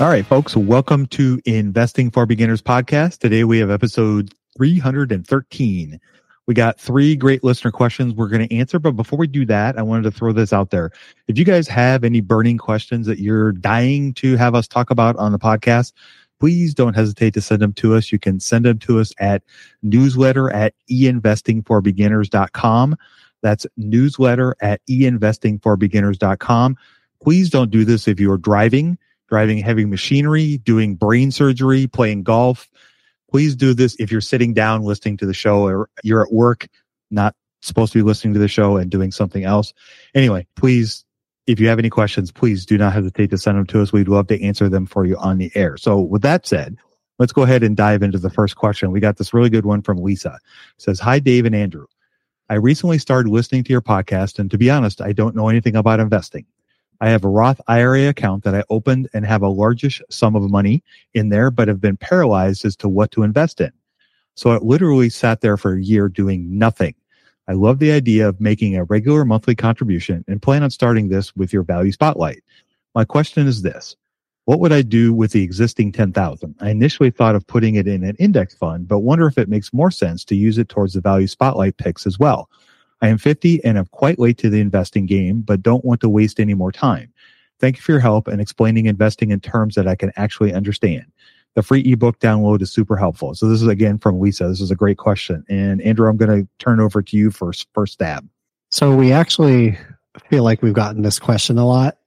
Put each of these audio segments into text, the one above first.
All right, folks, welcome to Investing for Beginners podcast. Today we have episode 313. We got three great listener questions we're going to answer. But before we do that, I wanted to throw this out there. If you guys have any burning questions that you're dying to have us talk about on the podcast, please don't hesitate to send them to us. You can send them to us at newsletter at einvestingforbeginners.com. That's newsletter at einvestingforbeginners.com. Please don't do this if you're driving driving heavy machinery, doing brain surgery, playing golf. Please do this if you're sitting down listening to the show or you're at work, not supposed to be listening to the show and doing something else. Anyway, please, if you have any questions, please do not hesitate to send them to us. We'd love to answer them for you on the air. So with that said, let's go ahead and dive into the first question. We got this really good one from Lisa. It says, Hi, Dave and Andrew. I recently started listening to your podcast, and to be honest, I don't know anything about investing. I have a Roth IRA account that I opened and have a largish sum of money in there, but have been paralyzed as to what to invest in. So it literally sat there for a year doing nothing. I love the idea of making a regular monthly contribution and plan on starting this with your value spotlight. My question is this. What would I do with the existing 10,000? I initially thought of putting it in an index fund, but wonder if it makes more sense to use it towards the value spotlight picks as well. I am 50 and am quite late to the investing game, but don't want to waste any more time. Thank you for your help and explaining investing in terms that I can actually understand. The free ebook download is super helpful. So this is again from Lisa. This is a great question. And Andrew, I'm going to turn over to you for first stab. So we actually feel like we've gotten this question a lot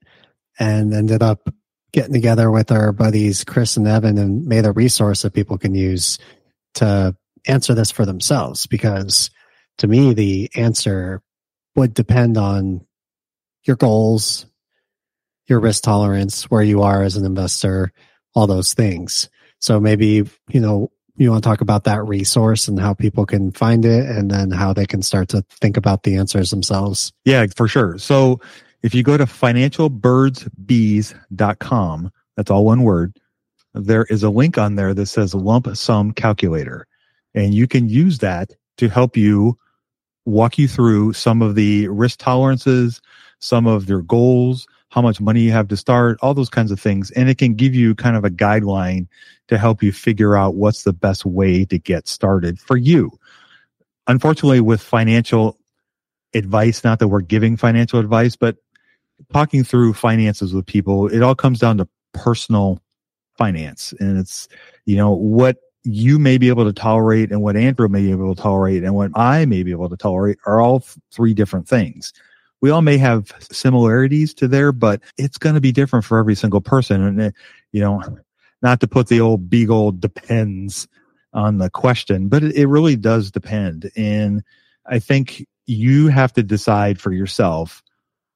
and ended up getting together with our buddies Chris and Evan and made a resource that people can use to answer this for themselves because to me, the answer would depend on your goals, your risk tolerance, where you are as an investor, all those things. So maybe, you know, you want to talk about that resource and how people can find it and then how they can start to think about the answers themselves. Yeah, for sure. So if you go to financialbirdsbees.com, that's all one word, there is a link on there that says lump sum calculator. And you can use that to help you walk you through some of the risk tolerances, some of their goals, how much money you have to start, all those kinds of things. And it can give you kind of a guideline to help you figure out what's the best way to get started for you. Unfortunately, with financial advice, not that we're giving financial advice, but talking through finances with people, it all comes down to personal finance. And it's, you know, what you may be able to tolerate and what Andrew may be able to tolerate and what I may be able to tolerate are all three different things. We all may have similarities to there, but it's going to be different for every single person. And, it, you know, not to put the old beagle depends on the question, but it, it really does depend. And I think you have to decide for yourself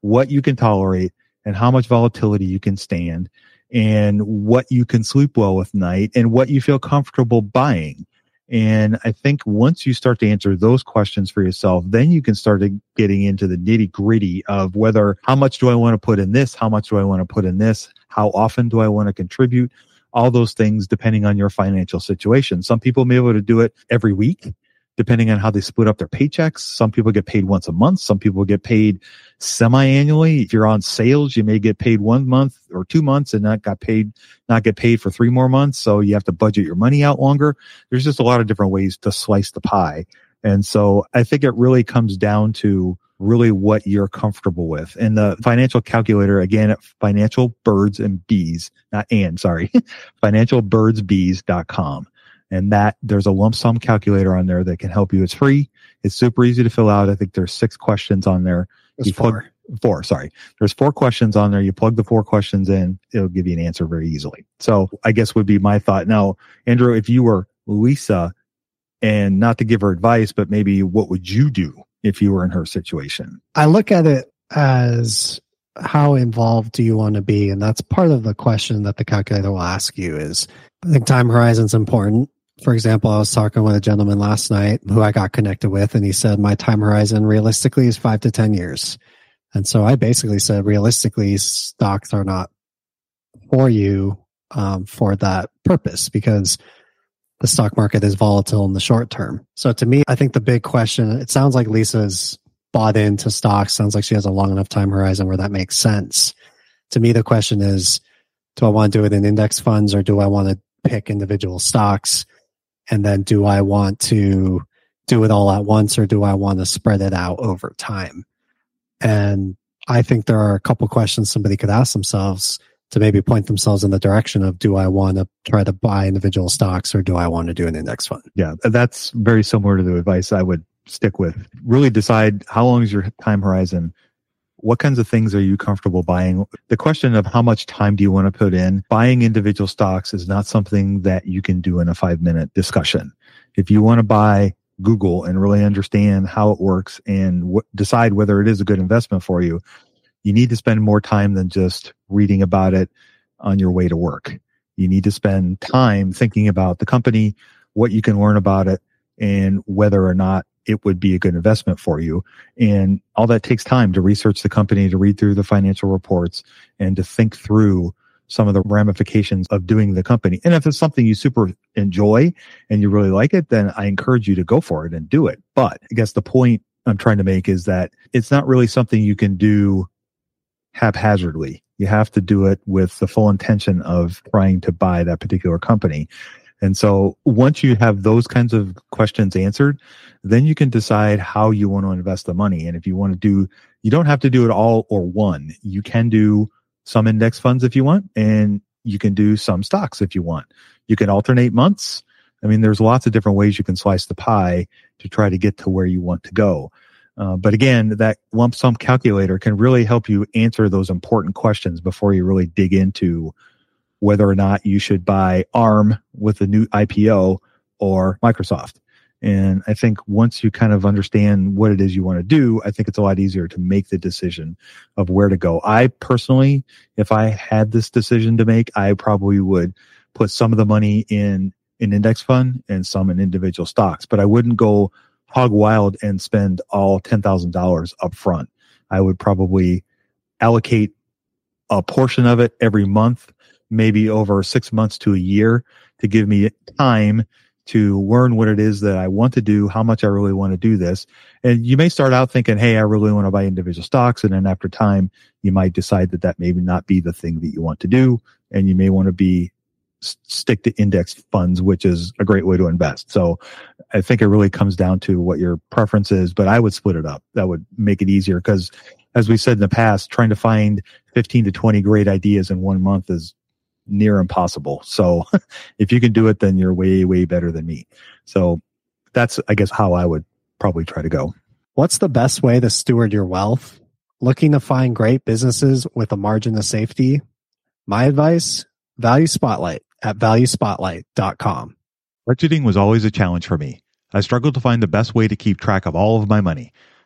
what you can tolerate and how much volatility you can stand and what you can sleep well with night and what you feel comfortable buying. And I think once you start to answer those questions for yourself, then you can start getting into the nitty gritty of whether how much do I want to put in this? How much do I want to put in this? How often do I want to contribute? All those things depending on your financial situation. Some people may be able to do it every week depending on how they split up their paychecks. Some people get paid once a month. Some people get paid semi-annually. If you're on sales, you may get paid one month or two months and not got paid, not get paid for three more months. So you have to budget your money out longer. There's just a lot of different ways to slice the pie. And so I think it really comes down to really what you're comfortable with. And the financial calculator, again, at financial birds and bees, not and sorry, financialbirdsbees.com and that there's a lump sum calculator on there that can help you. It's free. It's super easy to fill out. I think there's six questions on there. There's four. Plug, four, sorry. There's four questions on there. You plug the four questions in, it'll give you an answer very easily. So I guess would be my thought. Now, Andrew, if you were Lisa and not to give her advice, but maybe what would you do if you were in her situation? I look at it as how involved do you want to be? And that's part of the question that the calculator will ask you is I think time horizon is important for example, I was talking with a gentleman last night who I got connected with, and he said my time horizon realistically is five to 10 years. And so I basically said, realistically, stocks are not for you um, for that purpose because the stock market is volatile in the short term. So to me, I think the big question, it sounds like Lisa's bought into stocks. Sounds like she has a long enough time horizon where that makes sense. To me, the question is, do I want to do it in index funds or do I want to pick individual stocks? And then do I want to do it all at once or do I want to spread it out over time? And I think there are a couple questions somebody could ask themselves to maybe point themselves in the direction of do I want to try to buy individual stocks or do I want to do an index fund? Yeah, that's very similar to the advice I would stick with. Really decide how long is your time horizon what kinds of things are you comfortable buying? The question of how much time do you want to put in? Buying individual stocks is not something that you can do in a five minute discussion. If you want to buy Google and really understand how it works and w- decide whether it is a good investment for you, you need to spend more time than just reading about it on your way to work. You need to spend time thinking about the company, what you can learn about it, and whether or not it would be a good investment for you. And all that takes time to research the company, to read through the financial reports and to think through some of the ramifications of doing the company. And if it's something you super enjoy and you really like it, then I encourage you to go for it and do it. But I guess the point I'm trying to make is that it's not really something you can do haphazardly. You have to do it with the full intention of trying to buy that particular company. And so once you have those kinds of questions answered, then you can decide how you want to invest the money. And if you want to do, you don't have to do it all or one. You can do some index funds if you want, and you can do some stocks if you want. You can alternate months. I mean, there's lots of different ways you can slice the pie to try to get to where you want to go. Uh, but again, that lump sum calculator can really help you answer those important questions before you really dig into whether or not you should buy ARM with a new IPO or Microsoft. And I think once you kind of understand what it is you want to do, I think it's a lot easier to make the decision of where to go. I personally, if I had this decision to make, I probably would put some of the money in an index fund and some in individual stocks, but I wouldn't go hog wild and spend all $10,000 up front. I would probably allocate a portion of it every month maybe over six months to a year to give me time to learn what it is that I want to do, how much I really want to do this. And you may start out thinking, Hey, I really want to buy individual stocks. And then after time, you might decide that that may not be the thing that you want to do. And you may want to be stick to index funds, which is a great way to invest. So I think it really comes down to what your preference is, but I would split it up. That would make it easier because as we said in the past, trying to find 15 to 20 great ideas in one month is near impossible. So if you can do it, then you're way, way better than me. So that's, I guess, how I would probably try to go. What's the best way to steward your wealth? Looking to find great businesses with a margin of safety? My advice, value spotlight at valuespotlight.com. Budgeting was always a challenge for me. I struggled to find the best way to keep track of all of my money,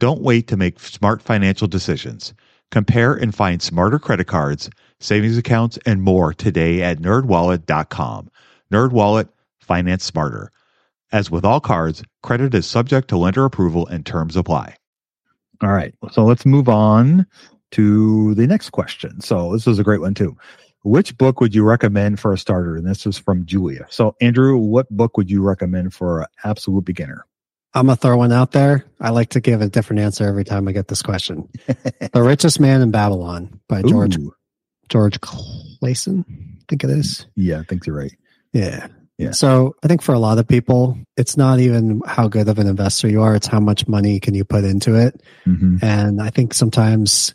Don't wait to make smart financial decisions. Compare and find smarter credit cards, savings accounts, and more today at nerdwallet.com. Nerdwallet, finance smarter. As with all cards, credit is subject to lender approval and terms apply. All right. So let's move on to the next question. So this is a great one too. Which book would you recommend for a starter? And this is from Julia. So Andrew, what book would you recommend for an absolute beginner? I'm gonna throw one out there. I like to give a different answer every time I get this question. the Richest Man in Babylon by George Ooh. George Clason, I think it is. Yeah, I think you're right. Yeah. Yeah. So I think for a lot of people, it's not even how good of an investor you are; it's how much money can you put into it. hmm And I think sometimes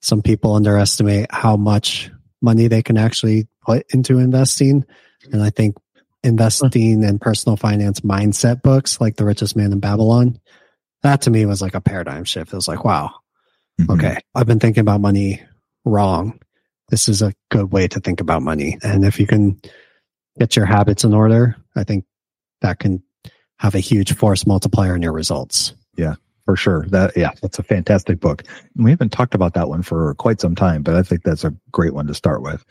some people underestimate how much money they can actually put into investing. And I think investing and personal finance mindset books like The Richest Man in Babylon, that to me was like a paradigm shift. It was like, wow, Mm-hmm. okay, I've been thinking about money wrong. This is a good way to think about money. And if you can get your habits in order, I think that can have a huge force multiplier in your results. Yeah, for sure. That yeah, that's a fantastic book. We haven't talked about that one for quite some time, but I think that's a great one to start with.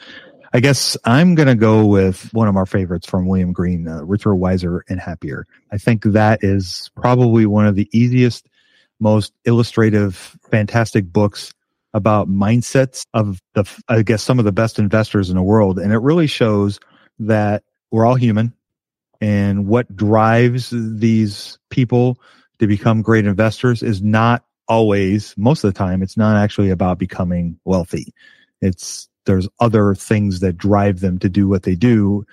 I guess I'm going to go with one of our favorites from William Green, uh, Richer, Wiser, and Happier. I think that is probably one of the easiest, most illustrative, fantastic books about mindsets of the, I guess, some of the best investors in the world. And it really shows that we're all human and what drives these people to become great investors is not always, most of the time, it's not actually about becoming wealthy. It's, there's other things that drive them to do what they do.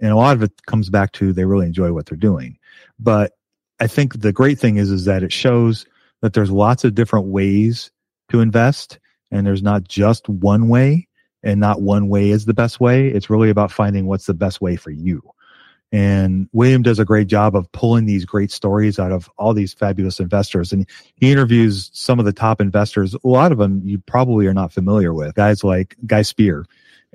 And a lot of it comes back to they really enjoy what they're doing. But I think the great thing is, is that it shows that there's lots of different ways to invest and there's not just one way and not one way is the best way. It's really about finding what's the best way for you. And William does a great job of pulling these great stories out of all these fabulous investors. And he interviews some of the top investors. A lot of them you probably are not familiar with. Guys like Guy Spier.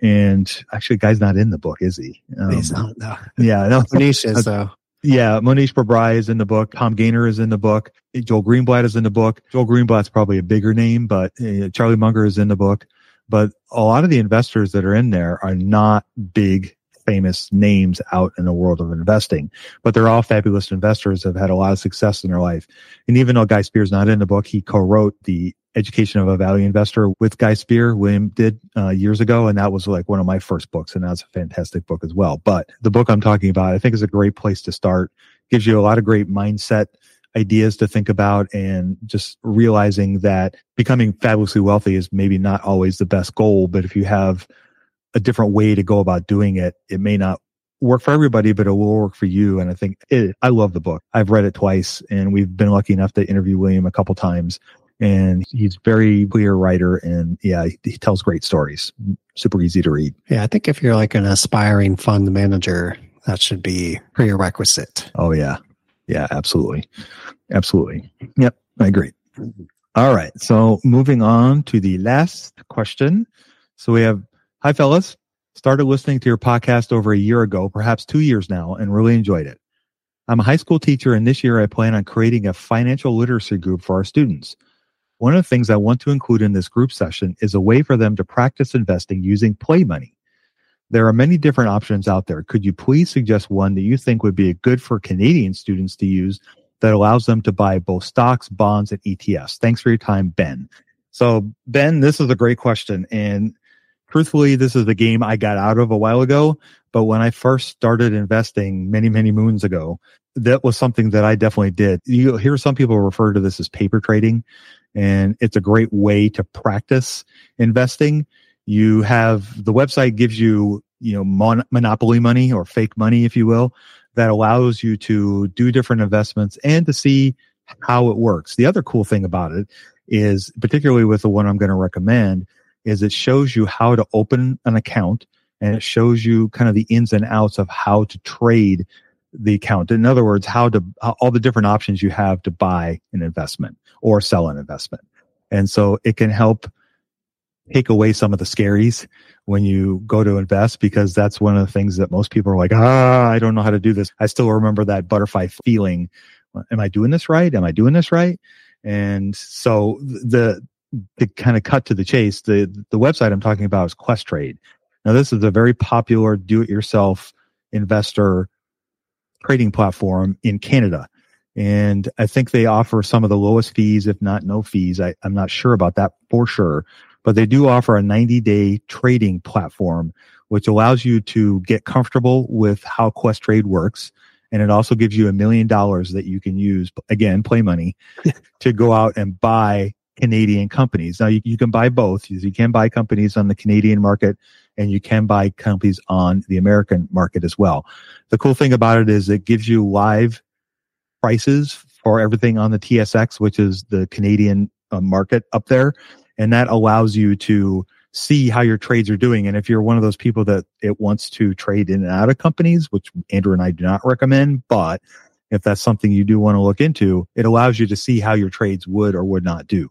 And actually, Guy's not in the book, is he? Um, He's not, no. Yeah, no. Mohnish is though. Yeah, Mohnish Pabrai is in the book. Tom Gaynor is in the book. Joel Greenblatt is in the book. Joel Greenblatt's probably a bigger name, but uh, Charlie Munger is in the book. but a lot of the investors that are in there are not big famous names out in the world of investing, but they're all fabulous investors have had a lot of success in their life. And even though Guy Spier's not in the book, he co-wrote the Education of a Value Investor with Guy Spier, William did uh, years ago. And that was like one of my first books. And that's a fantastic book as well. But the book I'm talking about, I think is a great place to start. Gives you a lot of great mindset ideas to think about and just realizing that becoming fabulously wealthy is maybe not always the best goal. But if you have a different way to go about doing it, it may not work for everybody, but it will work for you. And I think it, I love the book. I've read it twice and we've been lucky enough to interview William a couple times and he's very clear writer and yeah, he, he tells great stories. Super easy to read. Yeah. I think if you're like an aspiring fund manager, that should be prerequisite. Oh yeah. Yeah, absolutely. Absolutely. Yep. I agree. All right. So moving on to the last question. So we have, hi fellas, started listening to your podcast over a year ago, perhaps two years now, and really enjoyed it. I'm a high school teacher and this year I plan on creating a financial literacy group for our students. One of the things I want to include in this group session is a way for them to practice investing using play money. There are many different options out there. Could you please suggest one that you think would be good for Canadian students to use that allows them to buy both stocks, bonds, and ETFs? Thanks for your time, Ben. So, Ben, this is a great question. And truthfully, this is the game I got out of a while ago. But when I first started investing many, many moons ago, that was something that I definitely did. You hear some people refer to this as paper trading, and it's a great way to practice investing. You have the website gives you, you know, mon- monopoly money or fake money, if you will, that allows you to do different investments and to see how it works. The other cool thing about it is, particularly with the one I'm going to recommend, is it shows you how to open an account and it shows you kind of the ins and outs of how to trade the account. In other words, how to all the different options you have to buy an investment or sell an investment. And so it can help take away some of the scaries when you go to invest because that's one of the things that most people are like, ah, I don't know how to do this. I still remember that butterfly feeling. Am I doing this right? Am I doing this right? And so the, to kind of cut to the chase, the, the website I'm talking about is Questrade. Now, this is a very popular do it yourself investor trading platform in Canada. And I think they offer some of the lowest fees, if not no fees. I, I'm not sure about that for sure, but they do offer a 90 day trading platform, which allows you to get comfortable with how Questrade works. And it also gives you a million dollars that you can use, again, play money to go out and buy Canadian companies. Now you, you can buy both. You can buy companies on the Canadian market and you can buy companies on the American market as well. The cool thing about it is it gives you live prices for everything on the TSX, which is the Canadian uh, market up there. And that allows you to see how your trades are doing. And if you're one of those people that it wants to trade in and out of companies, which Andrew and I do not recommend, but if that's something you do want to look into, it allows you to see how your trades would or would not do.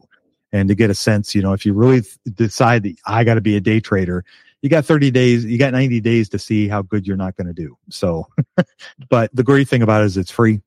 And to get a sense, you know, if you really decide that I got to be a day trader, you got 30 days, you got 90 days to see how good you're not going to do. So, but the great thing about it is it's free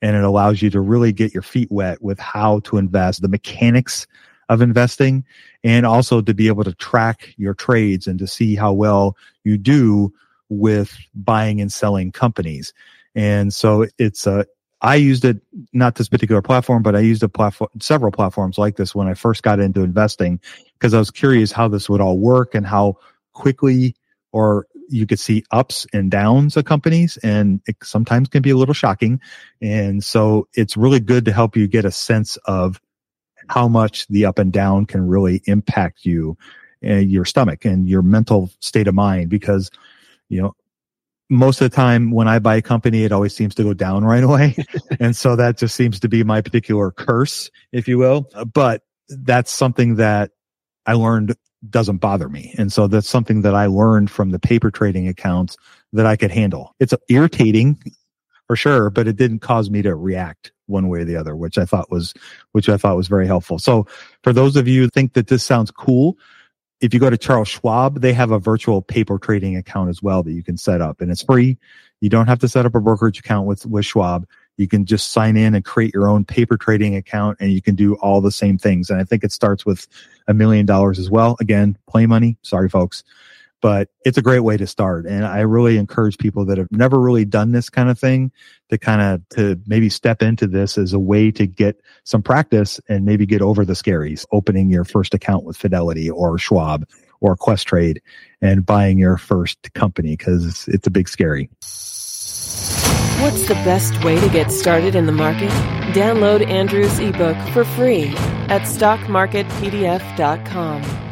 and it allows you to really get your feet wet with how to invest, the mechanics of investing, and also to be able to track your trades and to see how well you do with buying and selling companies. And so it's a, I used it, not this particular platform, but I used a platform, several platforms like this when I first got into investing because I was curious how this would all work and how quickly or you could see ups and downs of companies and it sometimes can be a little shocking. And so it's really good to help you get a sense of how much the up and down can really impact you and your stomach and your mental state of mind because, you know, most of the time when I buy a company, it always seems to go down right away. and so that just seems to be my particular curse, if you will. Uh, but that's something that I learned doesn't bother me. And so that's something that I learned from the paper trading accounts that I could handle. It's irritating for sure, but it didn't cause me to react one way or the other, which I thought was, which I thought was very helpful. So for those of you who think that this sounds cool, if you go to Charles Schwab, they have a virtual paper trading account as well that you can set up and it's free. You don't have to set up a brokerage account with, with Schwab. You can just sign in and create your own paper trading account and you can do all the same things. And I think it starts with a million dollars as well. Again, play money. Sorry, folks but it's a great way to start. And I really encourage people that have never really done this kind of thing to kind of to maybe step into this as a way to get some practice and maybe get over the scaries, opening your first account with Fidelity or Schwab or Questrade and buying your first company because it's a big scary. What's the best way to get started in the market? Download Andrew's ebook for free at stockmarketpdf.com.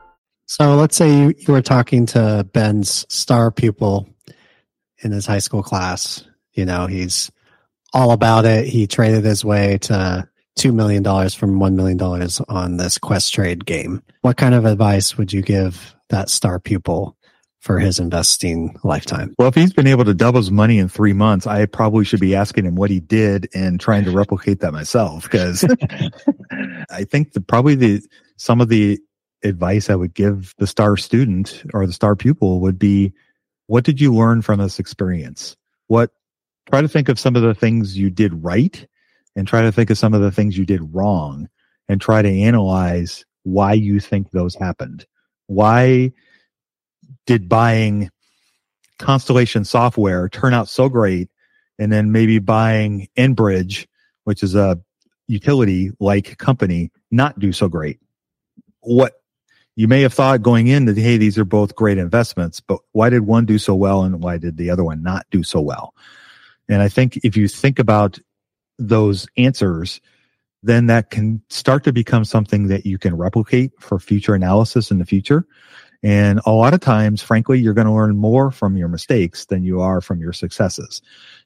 So let's say you, you were talking to Ben's star pupil in his high school class. You know, he's all about it. He traded his way to $2 million from $1 million on this Questrade game. What kind of advice would you give that star pupil for his investing lifetime? Well, if he's been able to double his money in three months, I probably should be asking him what he did and trying to replicate that myself because I think the, probably the, some of the advice I would give the star student or the star pupil would be, what did you learn from this experience? What, try to think of some of the things you did right and try to think of some of the things you did wrong and try to analyze why you think those happened. Why did buying Constellation software turn out so great and then maybe buying Enbridge, which is a utility like company, not do so great? What you may have thought going in that, hey, these are both great investments, but why did one do so well and why did the other one not do so well? And I think if you think about those answers, then that can start to become something that you can replicate for future analysis in the future. And a lot of times, frankly, you're going to learn more from your mistakes than you are from your successes.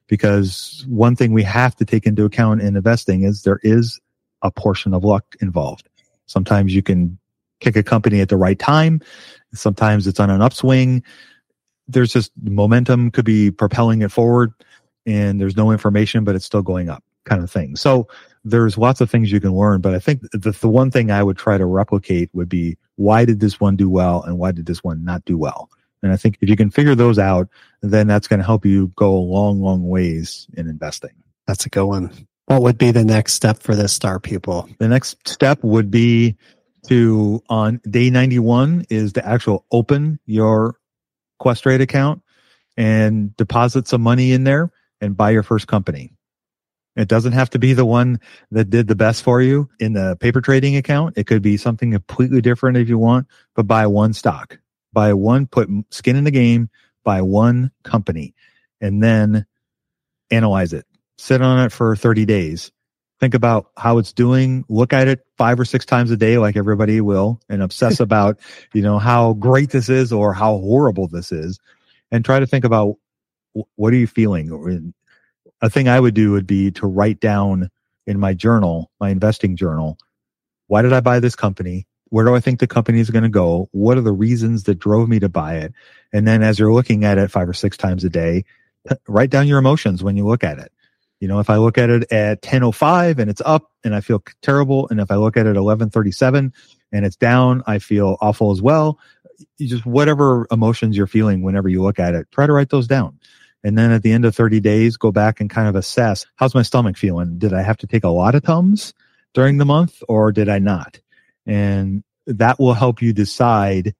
Because one thing we have to take into account in investing is there is a portion of luck involved. Sometimes you can pick a company at the right time. Sometimes it's on an upswing. There's just momentum could be propelling it forward and there's no information, but it's still going up kind of thing. So there's lots of things you can learn, but I think the, the one thing I would try to replicate would be why did this one do well and why did this one not do well? And I think if you can figure those out, then that's going to help you go a long, long ways in investing. That's a good one. What would be the next step for this star pupil? The next step would be to on day 91 is to actual open your Questrade account and deposit some money in there and buy your first company. It doesn't have to be the one that did the best for you in the paper trading account. It could be something completely different if you want, but buy one stock, buy one, put skin in the game, buy one company and then analyze it. Sit on it for 30 days think about how it's doing, look at it five or six times a day, like everybody will, and obsess about, you know, how great this is or how horrible this is, and try to think about what are you feeling. A thing I would do would be to write down in my journal, my investing journal, why did I buy this company? Where do I think the company is going to go? What are the reasons that drove me to buy it? And then as you're looking at it five or six times a day, write down your emotions when you look at it you know, if I look at it at 1005 and it's up and I feel terrible. And if I look at it 1137 and it's down, I feel awful as well. Just whatever emotions you're feeling whenever you look at it, try to write those down. And then at the end of 30 days, go back and kind of assess how's my stomach feeling? Did I have to take a lot of Tums during the month or did I not? And that will help you decide,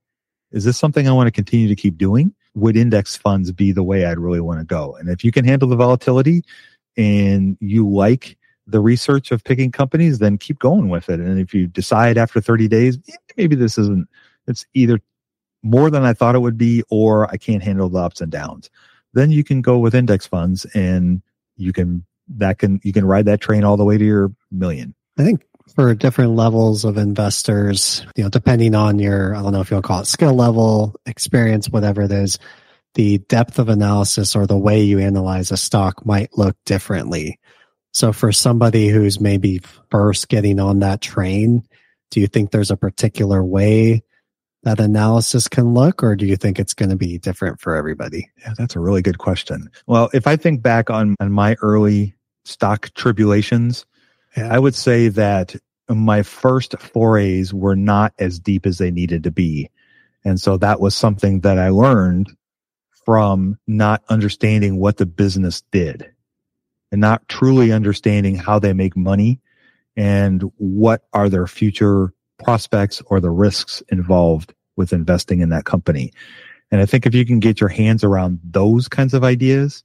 is this something I want to continue to keep doing? would index funds be the way I'd really want to go? And if you can handle the volatility and you like the research of picking companies, then keep going with it. And if you decide after 30 days, maybe this isn't, it's either more than I thought it would be, or I can't handle the ups and downs, then you can go with index funds and you can, that can, you can ride that train all the way to your million. I think for different levels of investors, you know, depending on your, I don't know if you'll call it skill level, experience, whatever it is, the depth of analysis or the way you analyze a stock might look differently. So for somebody who's maybe first getting on that train, do you think there's a particular way that analysis can look, or do you think it's going to be different for everybody? Yeah, that's a really good question. Well, if I think back on, on my early stock tribulations, yeah. I would say that my first forays were not as deep as they needed to be. And so that was something that I learned from not understanding what the business did and not truly understanding how they make money and what are their future prospects or the risks involved with investing in that company. And I think if you can get your hands around those kinds of ideas,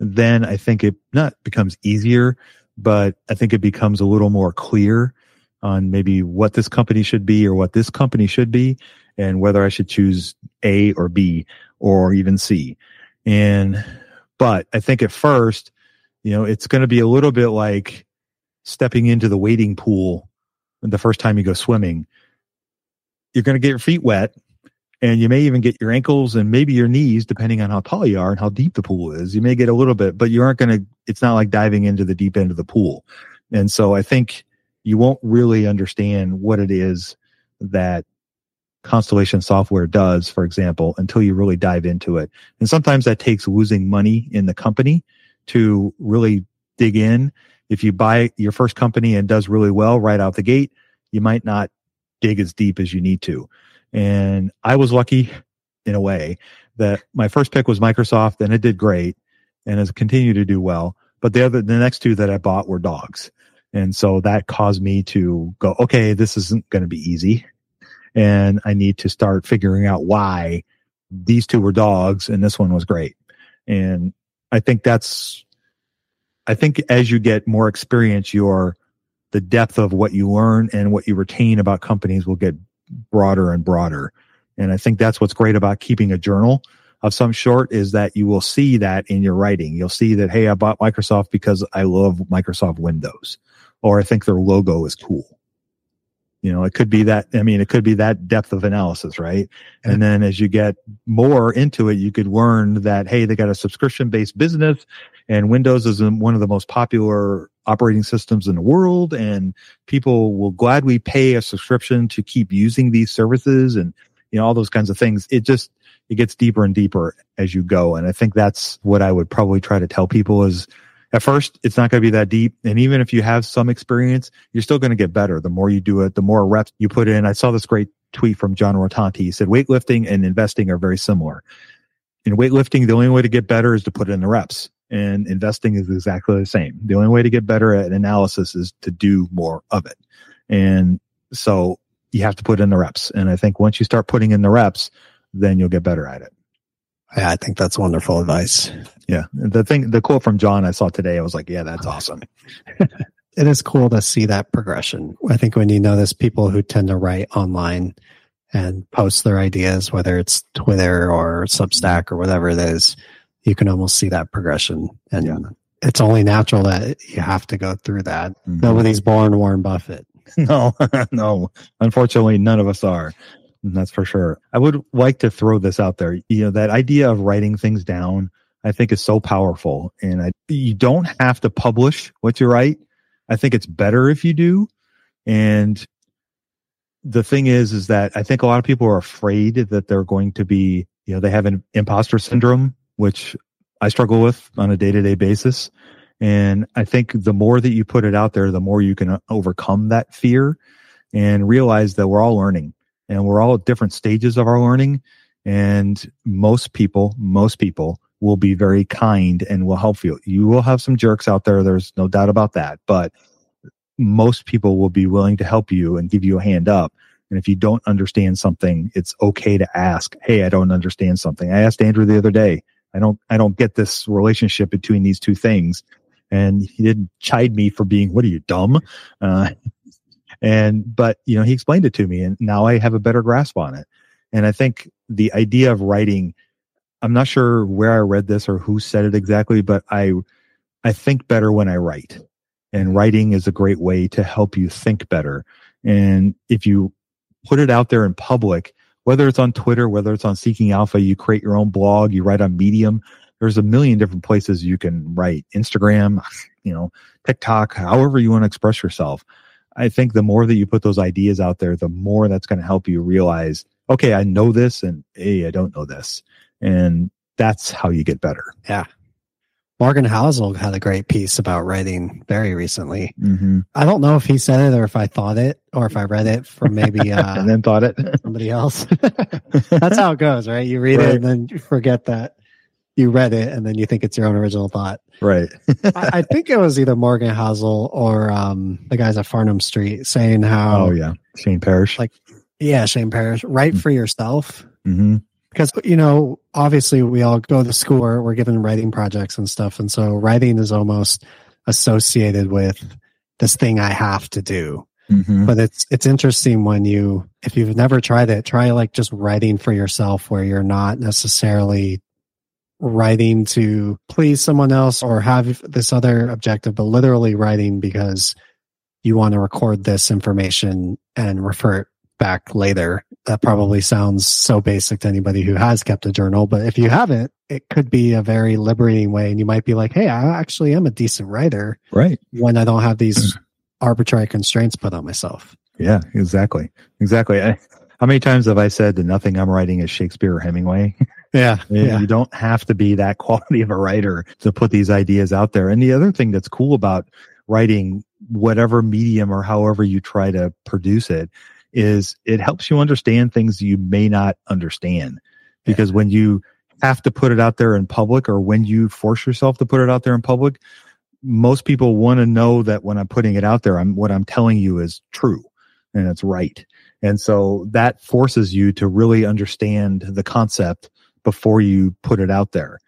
then I think it not becomes easier, but I think it becomes a little more clear on maybe what this company should be or what this company should be and whether I should choose A or B or even C. And, but I think at first, you know, it's going to be a little bit like stepping into the wading pool the first time you go swimming. You're going to get your feet wet and you may even get your ankles and maybe your knees, depending on how tall you are and how deep the pool is. You may get a little bit, but you aren't going to, it's not like diving into the deep end of the pool. And so I think you won't really understand what it is that Constellation software does, for example, until you really dive into it. And sometimes that takes losing money in the company to really dig in. If you buy your first company and does really well right out the gate, you might not dig as deep as you need to. And I was lucky in a way that my first pick was Microsoft and it did great and has continued to do well. But the other, the next two that I bought were dogs. And so that caused me to go, okay, this isn't going to be easy. And I need to start figuring out why these two were dogs and this one was great. And I think that's, I think as you get more experience, your, the depth of what you learn and what you retain about companies will get broader and broader. And I think that's what's great about keeping a journal of some sort is that you will see that in your writing. You'll see that, hey, I bought Microsoft because I love Microsoft Windows, or I think their logo is cool. You know, it could be that, I mean, it could be that depth of analysis, right? And then as you get more into it, you could learn that, hey, they got a subscription based business and Windows is one of the most popular operating systems in the world and people will gladly pay a subscription to keep using these services and, you know, all those kinds of things. It just, it gets deeper and deeper as you go. And I think that's what I would probably try to tell people is, at first it's not going to be that deep and even if you have some experience you're still going to get better the more you do it the more reps you put in. I saw this great tweet from John Rotonti he said weightlifting and investing are very similar. In weightlifting the only way to get better is to put in the reps and investing is exactly the same. The only way to get better at analysis is to do more of it. And so you have to put in the reps and i think once you start putting in the reps then you'll get better at it yeah, I think that's wonderful advice. Yeah. The thing, the quote from John I saw today, I was like, yeah, that's awesome. it is cool to see that progression. I think when you notice people who tend to write online and post their ideas, whether it's Twitter or Substack or whatever it is, you can almost see that progression. And yeah. it's only natural that you have to go through that. Mm-hmm. Nobody's born Warren Buffett. No, no. Unfortunately, none of us are. That's for sure. I would like to throw this out there. You know, that idea of writing things down, I think is so powerful. And I, you don't have to publish what you write. I think it's better if you do. And the thing is, is that I think a lot of people are afraid that they're going to be, you know, they have an imposter syndrome, which I struggle with on a day to day basis. And I think the more that you put it out there, the more you can uh, overcome that fear and realize that we're all learning and we're all at different stages of our learning. And most people, most people will be very kind and will help you. You will have some jerks out there. There's no doubt about that. But most people will be willing to help you and give you a hand up And if you don't understand something, it's okay to ask, Hey, I don't understand something. I asked Andrew the other day. I don't, I don't get this relationship between these two things. And he didn't chide me for being, what are you dumb? Uh, and, but, you know, he explained it to me and now I have a better grasp on it. And I think the idea of writing, I'm not sure where I read this or who said it exactly, but I, I think better when I write and writing is a great way to help you think better. And if you put it out there in public, whether it's on Twitter, whether it's on Seeking Alpha, you create your own blog, you write on Medium. There's a million different places you can write Instagram, you know, TikTok, however you want to express yourself. I think the more that you put those ideas out there, the more that's going to help you realize, okay, I know this and hey, I don't know this. And that's how you get better. Yeah. Morgan Housel had a great piece about writing very recently. Mm-hmm. I don't know if he said it or if I thought it or if I read it from maybe uh, and then thought it somebody else. That's how it goes, right? You read Right. it and then you forget that you read it and then you think it's your own original thought. right. I, I think it was either Morgan Housel or um, the guys at Farnam Street saying how, oh yeah, Shane Parrish. Like- yeah, Shane Parrish, write for yourself. hmm because you know obviously we all go to school we're given writing projects and stuff and so writing is almost associated with this thing i have to do hmm but it's it's interesting when you if you've never tried it try like just writing for yourself where you're not necessarily writing to please someone else or have this other objective but literally writing because you want to record this information and refer it back later that probably sounds so basic to anybody who has kept a journal but if you haven't it could be a very liberating way and you might be like hey i actually am a decent writer Right. when i don't have these arbitrary constraints put on myself Yeah, exactly. Exactly. I, how many times have I said that nothing I'm writing is Shakespeare or Hemingway? yeah You don't have to be that quality of a writer to put these ideas out there. And the other thing that's cool about writing, whatever medium or however you try to produce it, is it helps you understand things you may not understand. Because when you have to put it out there in public or when you force yourself to put it out there in public, most people want to know that when I'm putting it out there, I'm what I'm telling you is true and it's right. And so that forces you to really understand the concept before you put it out there.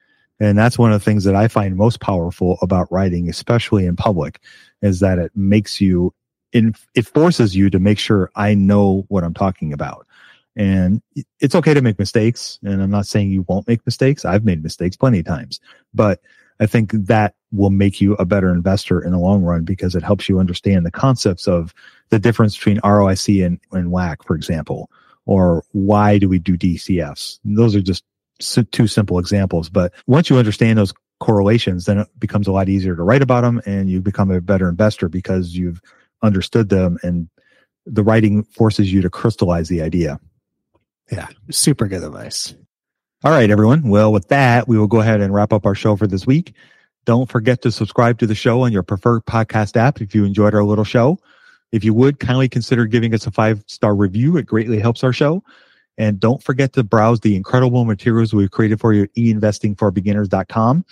And that's one of the things that I find most powerful about writing, especially in public, is that it makes you, in, it forces you to make sure I know what I'm talking about. And it's okay to make mistakes. And I'm not saying you won't make mistakes. I've made mistakes plenty of times, but I think that will make you a better investor in the long run because it helps you understand the concepts of the difference between ROIC and, and WACC, for example, or why do we do DCFs? Those are just two simple examples. But once you understand those correlations, then it becomes a lot easier to write about them and you become a better investor because you've understood them and the writing forces you to crystallize the idea. yeah super good advice All right, everyone. Well, with that, we will go ahead and wrap up our show for this week. Don't forget to subscribe to the show on your preferred podcast app if you enjoyed our little show. If you would, kindly consider giving us a five star review. It greatly helps our show. And don't forget to browse the incredible materials we've created for you at einvestingforbeginners.com.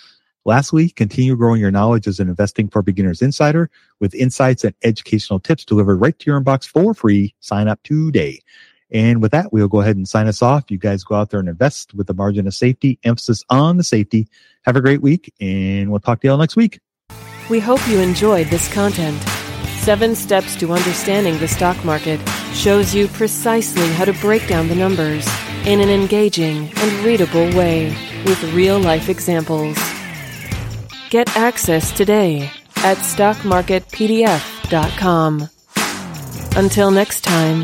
Lastly, continue growing your knowledge as an Investing for Beginners insider with insights and educational tips delivered right to your inbox for free. Sign up today. And with that, we'll go ahead and sign us off. You guys go out there and invest with a margin of safety, emphasis on the safety. Have a great week, and we'll talk to y'all next week. We hope you enjoyed this content. Seven Steps to Understanding the Stock Market shows you precisely how to break down the numbers in an engaging and readable way with real life examples. Get access today at stockmarketpdf.com. Until next time,